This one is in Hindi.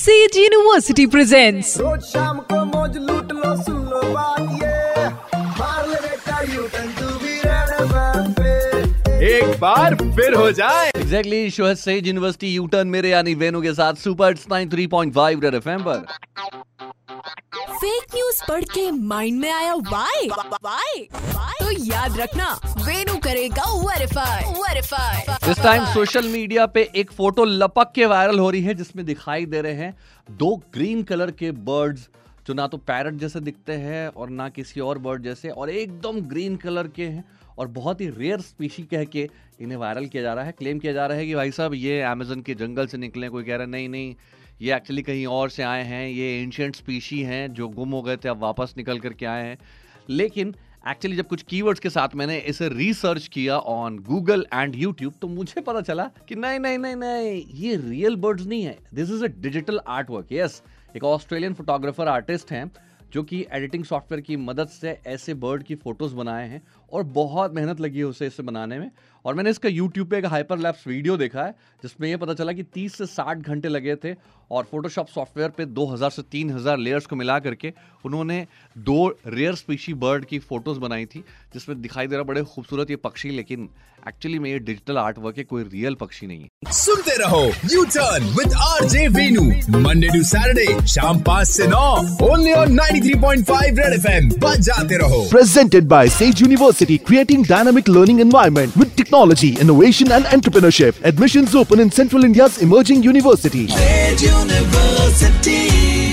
सेज यूनिवर्सिटी प्रेजेंट्स रोज शाम को मौज लूट लो सुन लो बात ये। मार ले बेटा U turn to be red एक बार फिर हो जाए। एग्जैक्टली शो है सेज यूनिवर्सिटी यू टर्न मेरे यानी वेनु के साथ सुपर 93.5 रेड एफएम पर। फेक न्यूज़ पढ़ के माइंड में आया वाई वाई तो याद रखना वेनु करेगा वेरीफाई वेरीफाई इस टाइम सोशल मीडिया पे एक फ़ोटो लपक के वायरल हो रही है, जिसमें दिखाई दे रहे हैं दो ग्रीन कलर के बर्ड्स जो ना तो पैरट जैसे दिखते हैं और ना किसी और बर्ड जैसे, और एकदम ग्रीन कलर के हैं और बहुत ही रेयर स्पीशी कह के इन्हें वायरल किया जा रहा है क्लेम किया जा रहा है कि भाई साहब, ये अमेजन के जंगल से निकले, कोई कह रहा है, नहीं नहीं, ये एक्चुअली कहीं और से आए हैं, ये एंशियंट स्पीशी हैं, जो गुम हो गए थे, अब वापस निकल करके आए हैं। लेकिन एक्चुअली जब कुछ कीवर्ड्स के साथ मैंने इसे रिसर्च किया ऑन गूगल एंड यूट्यूब तो मुझे पता चला कि नहीं नहीं नहीं नहीं, ये रियल बर्ड्स नहीं है। This is a digital art work yes एक ऑस्ट्रेलियन फोटोग्राफर आर्टिस्ट हैं, जो कि एडिटिंग सॉफ्टवेयर की मदद से ऐसे बर्ड की फ़ोटोज़ बनाए हैं और बहुत मेहनत लगी है उसे इसे बनाने में। और मैंने इसका यूट्यूब पे एक हाइपर लैप्स वीडियो देखा है, जिसमें यह पता चला कि 30 से 60 घंटे लगे थे और फोटोशॉप सॉफ्टवेयर पे 2000 से 3000 लेयर्स को मिला करके उन्होंने दो रेयर स्पीशी बर्ड की फ़ोटोज़ बनाई थी जिसमें दिखाई दे रहा बड़े खूबसूरत ये पक्षी लेकिन एक्चुअली में ये डिजिटल आर्ट वर्क है कोई रियल पक्षी नहीं है। सुनते रहो U turn with RJ Venu Monday to Saturday शाम पाँच से नौ ओनली ऑन 93.5 रेड एफएम बजाते रहो। Presented by Sage University, creating dynamic learning environment with technology, innovation and entrepreneurship. Admissions open in Central India's emerging University.